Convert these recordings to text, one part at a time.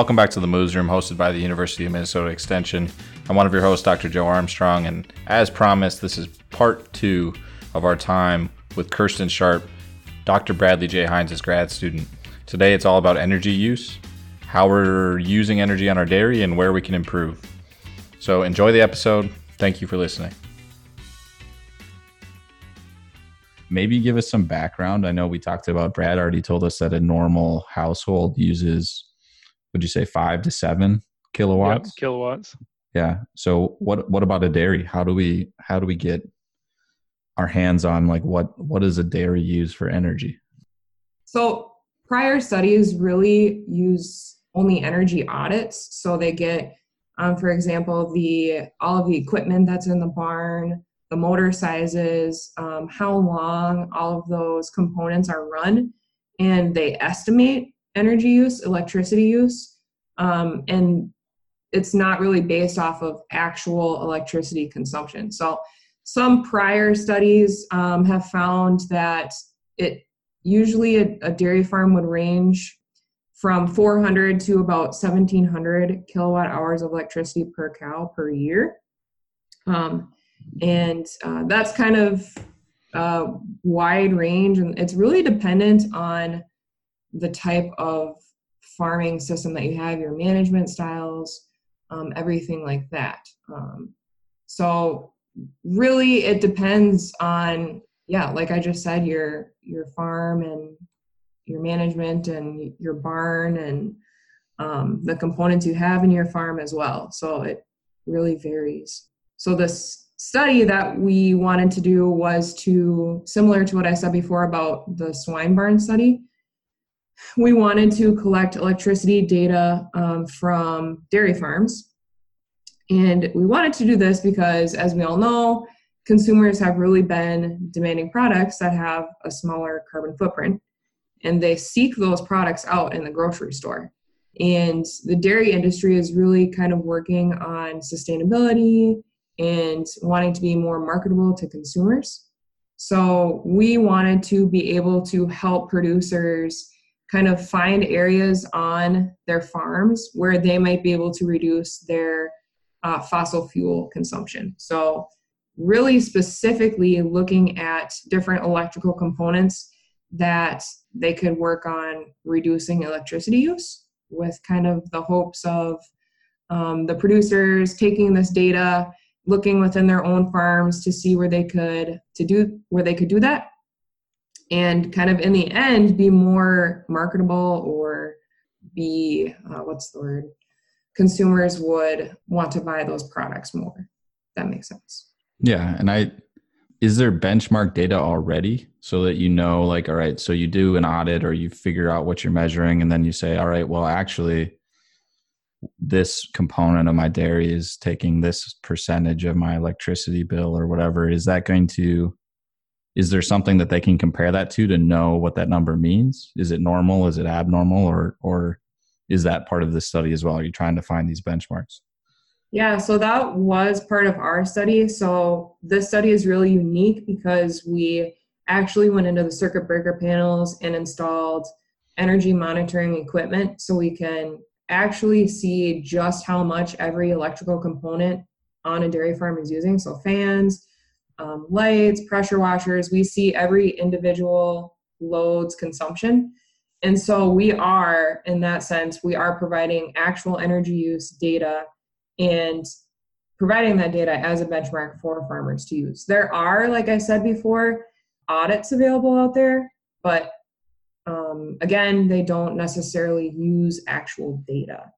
Welcome back to the Moos Room, hosted by the University of Minnesota Extension. I'm one of your hosts, Dr. Joe Armstrong, and as promised, this is part two of our time with Kirsten Sharp, Dr. Bradley J. Heins' grad student. Today, it's all about energy use, how we're using energy on our dairy, and where we can improve. So, enjoy the episode. Thank you for listening. maybe give us some background. I know we talked about Brad already told us that a normal household uses, would you say five to seven kilowatts? Yep, kilowatts. Yeah. So what what about a dairy? How do we how do we get our hands on like what what does a dairy use for energy? So prior studies really use only energy audits. So they get, um, for example, the all of the equipment that's in the barn, the motor sizes, um, how long all of those components are run, and they estimate energy use, electricity use, um, and it's not really based off of actual electricity consumption. So some prior studies um, have found that it usually a, a, dairy farm would range from 400 to about 1700 kilowatt hours of electricity per cow per year. Um, and uh, that's kind of a wide range and it's really dependent on the type of farming system that you have your management styles um, everything like that um, so really it depends on yeah like i just said your your farm and your management and your barn and um, the components you have in your farm as well so it really varies so this study that we wanted to do was to similar to what I said before about the swine barn study. We wanted to collect electricity data um, from dairy farms. And we wanted to do this because, as we all know, consumers have really been demanding products that have a smaller carbon footprint. And they seek those products out in the grocery store. And the dairy industry is really kind of working on sustainability and wanting to be more marketable to consumers. So we wanted to be able to help producers kind of find areas on their farms where they might be able to reduce their uh, fossil fuel consumption. So, really specifically looking at different electrical components that they could work on reducing electricity use with kind of the hopes of um, the producers taking this data looking within their own farms to see where they could to do where they could do that and kind of in the end be more marketable or be uh, what's the word? Consumers would want to buy those products more. That makes sense. Yeah and i is there benchmark data already so that you know like all right so you do an audit or you figure out what you're measuring and then you say all right well actually this component of my dairy is taking this percentage of my electricity bill or whatever. Is that going to is there something that they can compare that to to know what that number means? Is it normal? Is it abnormal? Or or is that part of the study as well? Are you trying to find these benchmarks? Yeah so that was part of our study. So this study is really unique because we actually went into the circuit breaker panels and installed energy monitoring equipment so we can actually see just how much every electrical component on a dairy farm is using. So fans, um, lights, pressure washers, we see every individual load's consumption. And so we are, in that sense, we are providing actual energy use data and providing that data as a benchmark for farmers to use. There are, like I said before, audits available out there, but um, again, they don't necessarily use actual data.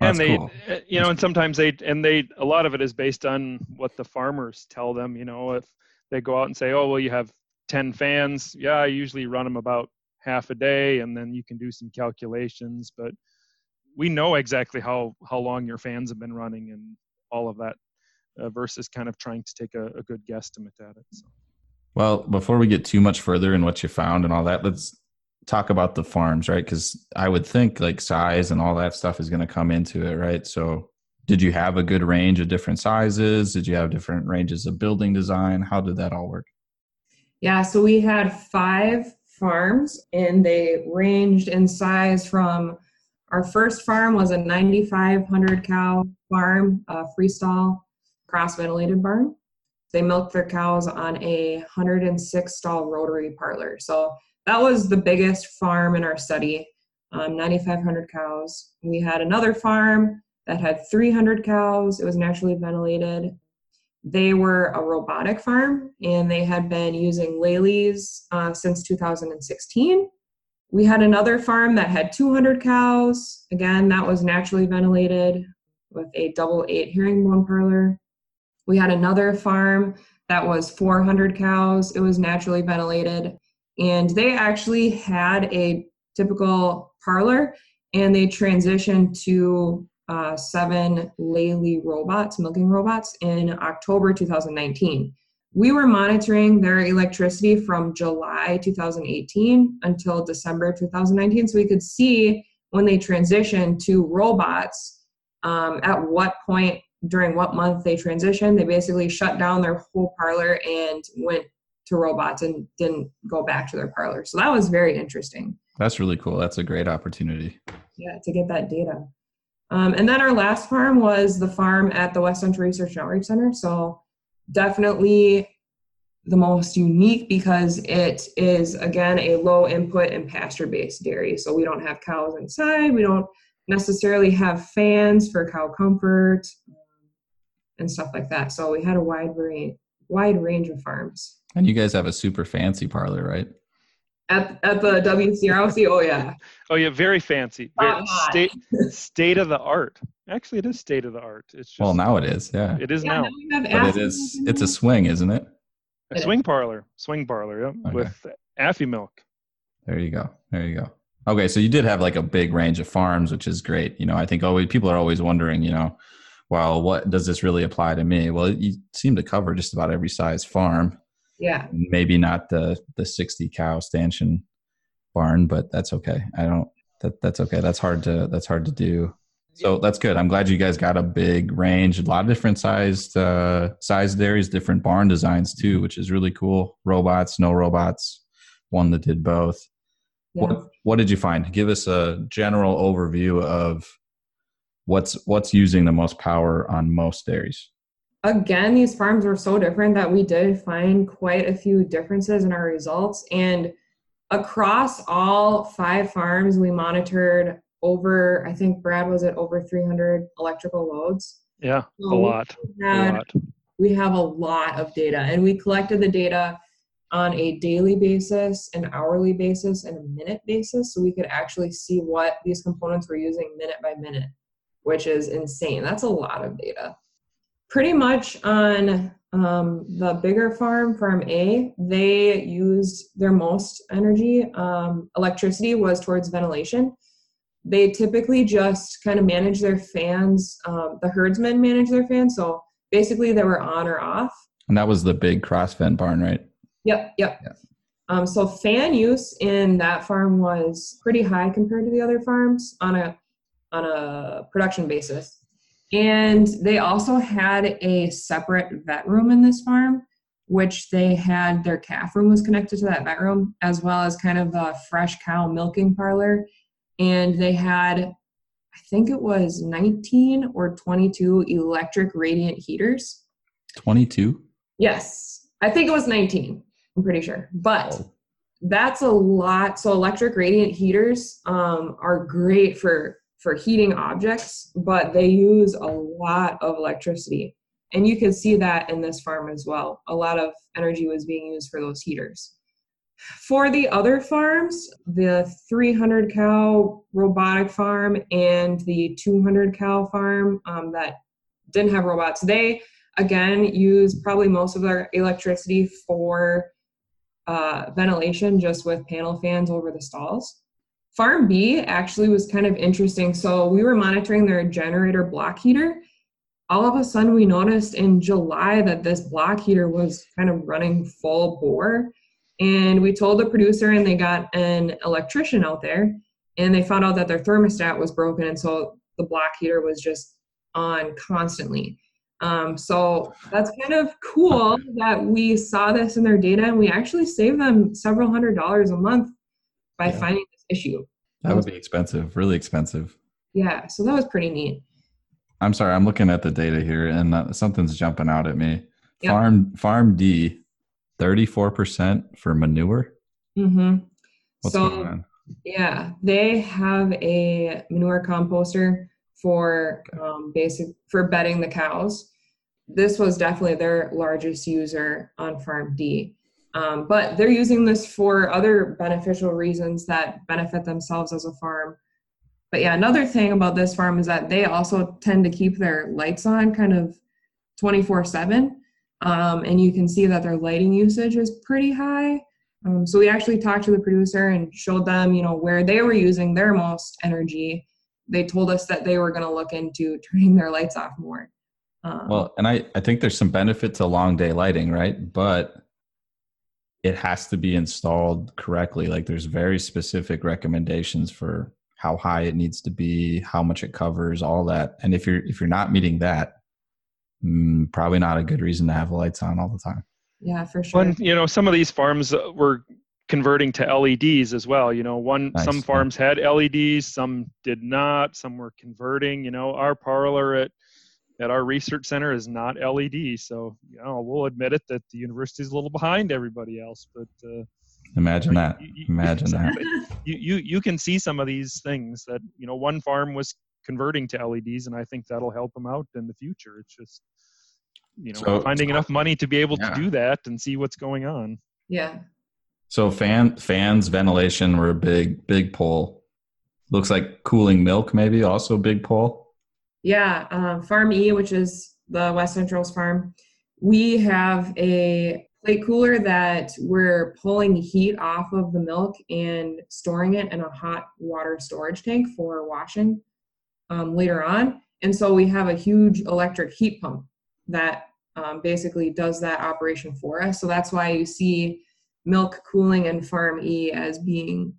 And they, cool. Uh, you know, and sometimes they, and they, a lot of it is based on what the farmers tell them. You know, if they go out and say, "Oh, well, you have 10 fans," yeah, I usually run them about half a day, and then you can do some calculations. But we know exactly how how long your fans have been running and all of that, uh, versus kind of trying to take a, a good guesstimate at it. So. Well, before we get too much further in what you found and all that, let's talk about the farms, right? Because I would think like size and all that stuff is going to come into it, right? So, did you have a good range of different sizes? Did you have different ranges of building design? How did that all work? Yeah, so we had five farms and they ranged in size from Our first farm was a 9,500 cow farm, a freestall cross ventilated barn. They milked their cows on a 106 stall rotary parlor. So that was the biggest farm in our study, um, 9,500 cows. We had another farm that had 300 cows. It was naturally ventilated. They were a robotic farm and they had been using Lelys uh, since 2016. We had another farm that had 200 cows. Again, that was naturally ventilated with a double eight herringbone parlor. We had another farm that was 400 cows. It was naturally ventilated. And they actually had a typical parlor and they transitioned to uh, seven Lely robots, milking robots, in October 2019. We were monitoring their electricity from July 2018 until December 2019, so we could see when they transitioned to robots um, at what point during what month they transitioned. They basically shut down their whole parlor and went to robots and didn't go back to their parlor. So that was very interesting. That's really cool. That's a great opportunity. Yeah, to get that data. Um, and then our last farm was the farm at the West Central Research and Outreach Center. So definitely the most unique because it is again a low input and pasture based dairy. So we don't have cows inside. We don't necessarily have fans for cow comfort um, and stuff like that. So we had a wide range, wide range of farms. And you guys have a super fancy parlor, right? At, at the WCROC, oh yeah. Oh yeah, very fancy. Very state state of the art. Actually, it is state of the art. It's just, well now it is. Yeah, it is yeah, now. now but it is. It's a swing, isn't it? A swing parlor. Swing parlor. Yep. Okay. With Afimilk. There you go. There you go. Okay, so you did have like a big range of farms, which is great. You know, I think always people are always wondering, you know, well, what does this really apply to me? Well, you seem to cover just about every size farm. Yeah. Maybe not the the 60 cow stanchion barn, but that's okay. I don't that that's okay. That's hard to that's hard to do. So that's good. I'm glad you guys got a big range, a lot of different sized uh sized areas, different barn designs too, which is really cool. Robots, no robots, one that did both. Yeah. What what did you find? Give us a general overview of what's what's using the most power on most dairies again, these farms were so different that we did find quite a few differences in our results. And across all five farms, we monitored over, I think Brad was at over 300 electrical loads. Yeah, so a lot. Had, a lot. We have a lot of data, and we collected the data on a daily basis, an hourly basis, and a minute basis, so we could actually see what these components were using minute by minute, which is insane. That's a lot of data pretty much on um, the bigger farm, Farm A, they used their most energy. Um, electricity was towards ventilation. They typically just kind of manage their fans. Um, the herdsmen manage their fans, so basically they were on or off. And that was the big cross vent barn, right? Yep, yep. Yeah. Um, so fan use in that farm was pretty high compared to the other farms on a on a production basis. And they also had a separate vet room in this farm, which they had their calf room was connected to that vet room, as well as kind of a fresh cow milking parlor. And they had, I think it was 19 or 22 electric radiant heaters. 22? Yes. I think it was 19. I'm pretty sure. But oh. that's a lot. So electric radiant heaters um, are great for for heating objects, but they use a lot of electricity. And you can see that in this farm as well. A lot of energy was being used for those heaters. For the other farms, the 300 cow robotic farm and the 200 cow farm um, that didn't have robots, they again use probably most of their electricity for uh, ventilation just with panel fans over the stalls. Farm B actually was kind of interesting. So we were monitoring their generator block heater. All of a sudden, we noticed in July that this block heater was kind of running full bore. And we told the producer, and they got an electrician out there, and they found out that their thermostat was broken. And so the block heater was just on constantly. Um, so that's kind of cool that we saw this in their data, and we actually saved them several hundred dollars a month by yeah. finding issue. That would be expensive, really expensive. Yeah, so that was pretty neat. I'm sorry, I'm looking at the data here, and uh, something's jumping out at me. Yep. Farm Farm D, 34% for manure. Mm-hmm. What's so, going on? Yeah, they have a manure composter for um, basic for bedding the cows. This was definitely their largest user on Farm D. Um, but they're using this for other beneficial reasons that benefit themselves as a farm. But yeah, another thing about this farm is that they also tend to keep their lights on kind of 24 7. Um, and you can see that their lighting usage is pretty high. Um, so we actually talked to the producer and showed them, you know, where they were using their most energy. They told us that they were going to look into turning their lights off more. Um, well, and I, I think there's some benefit to long day lighting, right? But it has to be installed correctly. Like there's very specific recommendations for how high it needs to be, how much it covers, all that. And if you're if you're not meeting that, mm, probably not a good reason to have the lights on all the time. Yeah, for sure. When you know some of these farms uh, were converting to LEDs as well. You know, one nice. some farms had LEDs, some did not. Some were converting. You know, our parlor at at our research center is not LED, so you know we'll admit it that the university is a little behind everybody else. But uh, imagine that. You, you, imagine that. You, you you can see some of these things that you know one farm was converting to LEDs, and I think that'll help them out in the future. It's just you know so, finding enough money to be able yeah. to do that and see what's going on. Yeah. So fan fans, ventilation were a big big pull. Looks like cooling milk maybe also big pull. Yeah, um, Farm E, which is the West Central's farm, we have a plate cooler that we're pulling heat off of the milk and storing it in a hot water storage tank for washing um, later on. And so we have a huge electric heat pump that um, basically does that operation for us. So that's why you see milk cooling and Farm E as being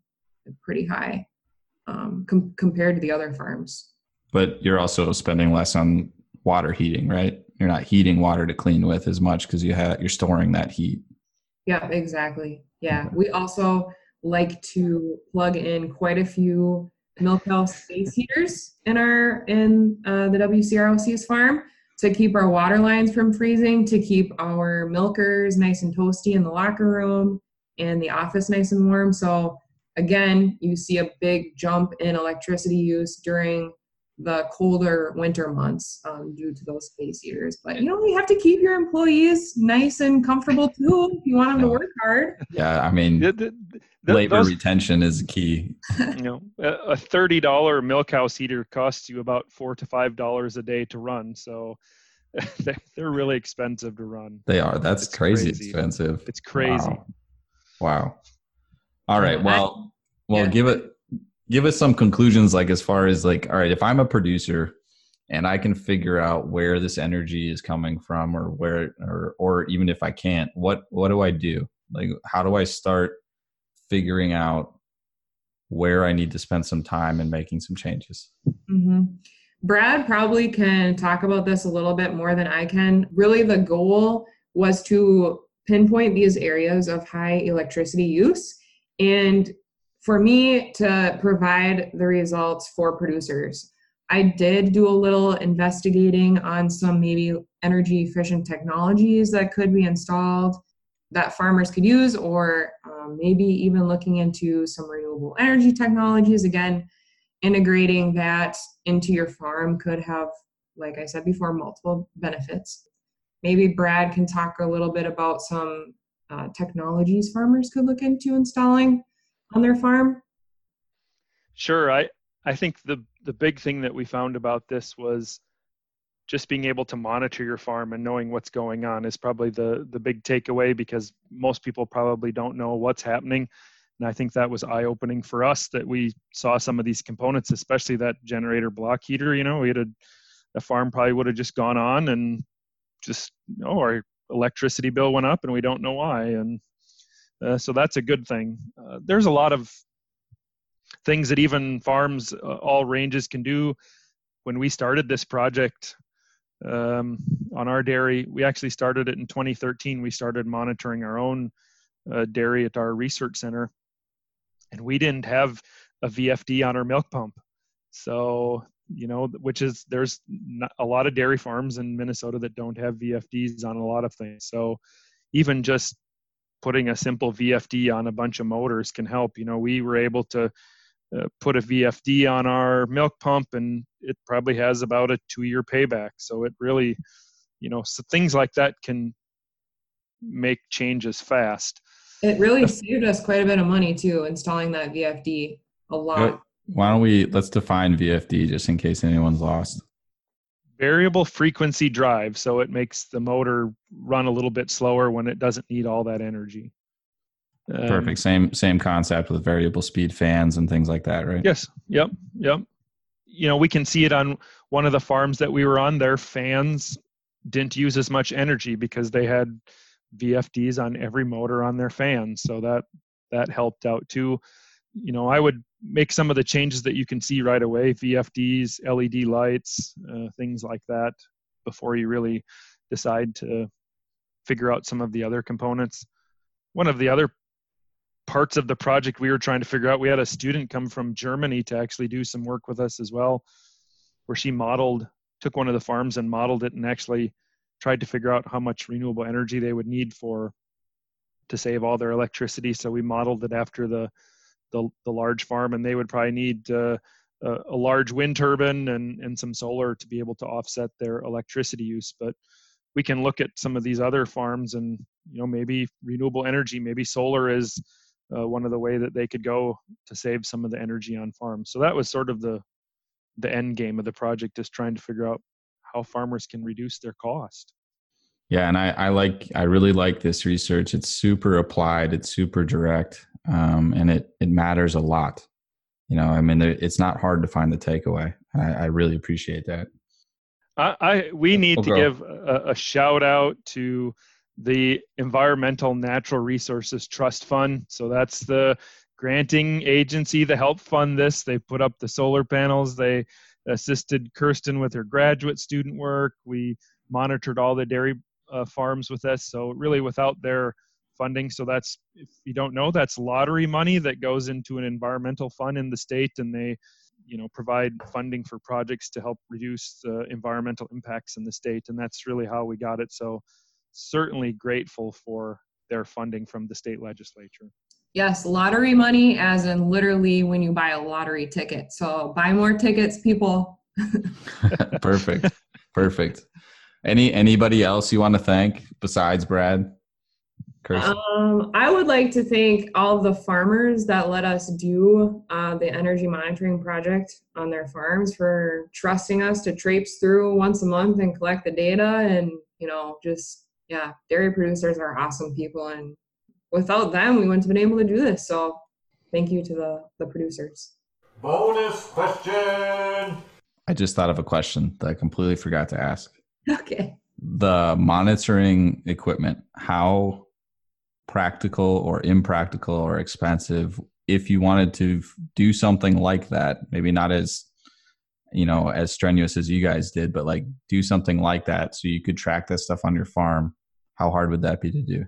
pretty high um, com- compared to the other farms but you're also spending less on water heating, right? You're not heating water to clean with as much because you have you're storing that heat. Yeah, exactly. Yeah, we also like to plug in quite a few milk house space heaters in our in uh, the WCROC's farm to keep our water lines from freezing, to keep our milkers nice and toasty in the locker room and the office nice and warm. So again, you see a big jump in electricity use during the colder winter months um, due to those space heaters. But you know, you have to keep your employees nice and comfortable too if you want them to work hard. Yeah, I mean, the, the, the, labor those, retention is key. You know, a thirty dollar milk house heater costs you about four to five dollars a day to run. So. They're really expensive to run. They are. That's crazy, crazy, expensive. It's crazy. Wow. wow. All right. Well, well, yeah. give it give us some conclusions like as far as like all right if i'm a producer and i can figure out where this energy is coming from or where or or even if i can't what what do i do? Like how do i start figuring out where i need to spend some time and making some changes? Mm-hmm. brad probably can talk about this a little bit more than i can. Really the goal was to pinpoint these areas of high electricity use and for me to provide the results for producers. I did do a little investigating on some maybe energy efficient technologies that could be installed that farmers could use, or um, maybe even looking into some renewable energy technologies. Again, integrating that into your farm could have, like I said before, multiple benefits. Maybe Brad can talk a little bit about some uh, technologies farmers could look into installing on their farm? Sure. I, I think the, the big thing that we found about this was just being able to monitor your farm and knowing what's going on is probably the, the big takeaway because most people probably don't know what's happening. And I think that was eye opening for us that we saw some of these components, especially that generator block heater. You know, we had a, a farm probably would have just gone on and just, you know, our electricity bill went up and we don't know why. And uh, so that's a good thing. Uh, there's a lot of things that even farms, uh, all ranges can do. When we started this project um, on our dairy, we actually started it in 2013. We started monitoring our own uh, dairy at our research center, and we didn't have a VFD on our milk pump. So you know, which is there's a lot of dairy farms in Minnesota that don't have VFDs on a lot of things. So even just putting a simple VFD on a bunch of motors can help. You know, we were able to uh, put a VFD on our milk pump, and it probably has about a two-year payback. So it really, you know, so things like that can make changes fast. It really saved us quite a bit of money too, installing that VFD. A lot. Why don't we let's define VFD just in case anyone's lost. Variable frequency drive, so it makes the motor run a little bit slower when it doesn't need all that energy. Um, Perfect. Same same concept with variable speed fans and things like that, right? Yes. Yep. Yep. You know, we can see it on one of the farms that we were on. Their fans didn't use as much energy because they had VFDs on every motor on their fans, so that that helped out too. You know, I would make some of the changes that you can see right away: VFDs, LED lights, uh, things like that, before you really decide to figure out some of the other components. One of the other parts of the project we were trying to figure out. We had a student come from Germany to actually do some work with us as well, where she modeled, took one of the farms and modeled it and actually tried to figure out how much renewable energy they would need for to save all their electricity. So we modeled it after the the, the large farm, and they would probably need uh, a, a large wind turbine and and some solar to be able to offset their electricity use. But we can look at some of these other farms and you know maybe renewable energy, maybe solar is uh, one of the way that they could go to save some of the energy on farms. So that was sort of the the end game of the project is trying to figure out how farmers can reduce their cost. Yeah, and I, I like I really like this research. It's super applied. It's super direct, um, and it it matters a lot. You know, I mean, it's not hard to find the takeaway. I, I really appreciate that. I, I we need we'll to go. give a, a shout out to the Environmental Natural Resources Trust Fund. So that's the granting agency that helped fund this. They put up the solar panels. They assisted Kirsten with her graduate student work. We monitored all the dairy uh, farms with us. So really, without their funding, so that's if you don't know, that's lottery money that goes into an environmental fund in the state, and they you know provide funding for projects to help reduce the environmental impacts in the state and that's really how we got it so certainly grateful for their funding from the state legislature. Yes, lottery money, as in literally when you buy a lottery ticket. So buy more tickets, people. Perfect. Perfect. Any anybody else you want to thank besides Brad? Um, I would like to thank all the farmers that let us do uh, the energy monitoring project on their farms for trusting us to traipse through once a month and collect the data and you know just yeah, dairy producers are awesome people, and without them, we wouldn't have been able to do this. So, thank you to the the producers. Bonus question. I just thought of a question that I completely forgot to ask. Okay. The monitoring equipment, how practical or impractical or expensive. If you wanted to do something like that, maybe not as you know as strenuous as you guys did but like do something like that so you could track this stuff on your farm how hard would that be to do?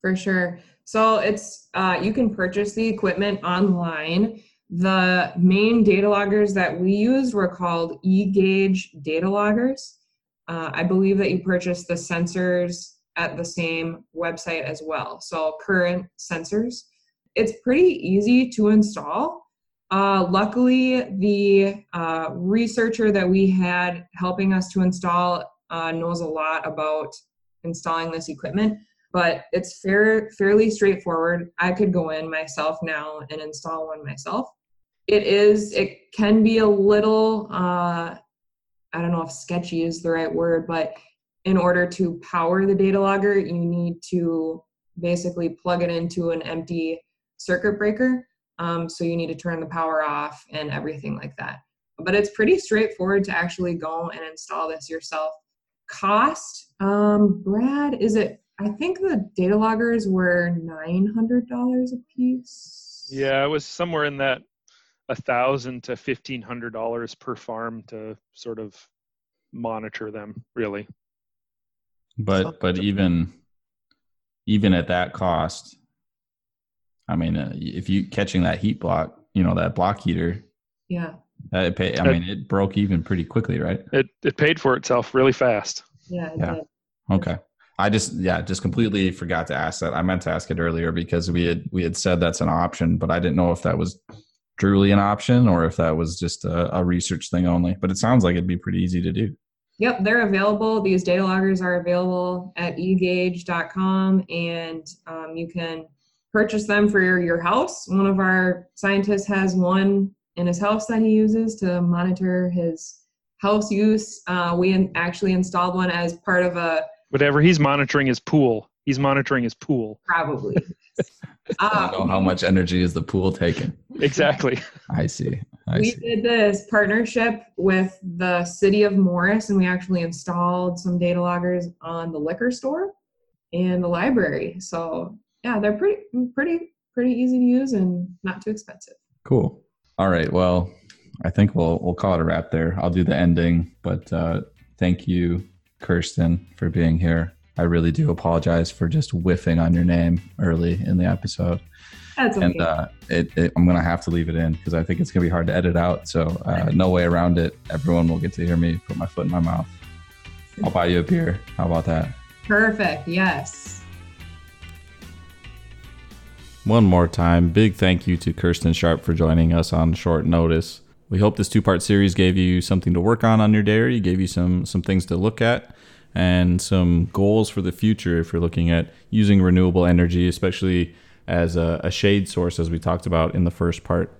For sure. So it's uh, you can purchase the equipment online. The main data loggers that we used were called e-gauge data loggers. Uh, i believe that you purchase the sensors at the same website as well so current sensors it's pretty easy to install uh, luckily, the uh, researcher that we had helping us to install uh, knows a lot about installing this equipment, but it's fair, fairly straightforward. I could go in myself now and install one myself. It is, it can be a little, uh, I don't know if sketchy is the right word, but in order to power the data logger, you need to basically plug it into an empty circuit breaker um, so you need to turn the power off and everything like that. But it's pretty straightforward to actually go and install this yourself. Cost, um, Brad, is it? I think the data loggers were nine hundred dollars a piece. Yeah, it was somewhere in that a thousand to fifteen hundred dollars per farm to sort of monitor them. Really, but but even even at that cost, I mean, uh, if you catching that heat block, you know that block heater. Yeah. Uh, it pay, I mean, it broke even pretty quickly, right? It it paid for itself really fast. Yeah. Yeah. Okay. I just yeah, just completely forgot to ask that. I meant to ask it earlier because we had we had said that's an option, but I didn't know if that was truly an option or if that was just a, a research thing only. But it sounds like it'd be pretty easy to do. Yep, they're available. These data loggers are available at egauge.com and um, you can purchase them for your, your house. One of our scientists has one in his house that he uses to monitor his house use. Uh, we actually installed one as part of a whatever he's monitoring his pool. He's monitoring his pool. Probably. I don't know how much energy is the pool taking. Exactly. I see. I we see. did this partnership with the city of Morris, and we actually installed some data loggers on the liquor store and the library. So yeah, they're pretty, pretty, pretty easy to use and not too expensive. Cool. All right. Well, I think we'll we'll call it a wrap there. I'll do the ending, but uh, thank you, Kirsten, for being here. I really do apologize for just whiffing on your name early in the episode. That's okay. And uh, it, it, I'm going to have to leave it in because I think it's going to be hard to edit out. So, uh, no way around it. Everyone will get to hear me put my foot in my mouth. I'll buy you a beer. How about that? Perfect. Yes. One more time, big thank you to Kirsten Sharp for joining us on short notice. We hope this two-part series gave you something to work on on your dairy, gave you some some things to look at, and some goals for the future if you're looking at using renewable energy, especially as a, a shade source, as we talked about in the first part.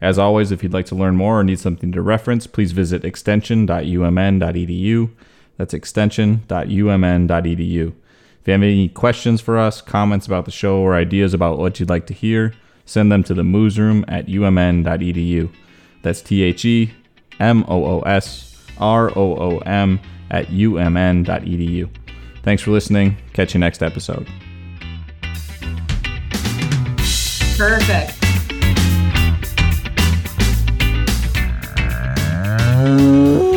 As always, if you'd like to learn more or need something to reference, please visit extension.umn.edu. That's extension.umn.edu. If you have any questions for us, comments about the show, or ideas about what you'd like to hear, send them to the moosroom at umn.edu. That's T H E M O O S R O O M at umn.edu. Thanks for listening. Catch you next episode. Perfect.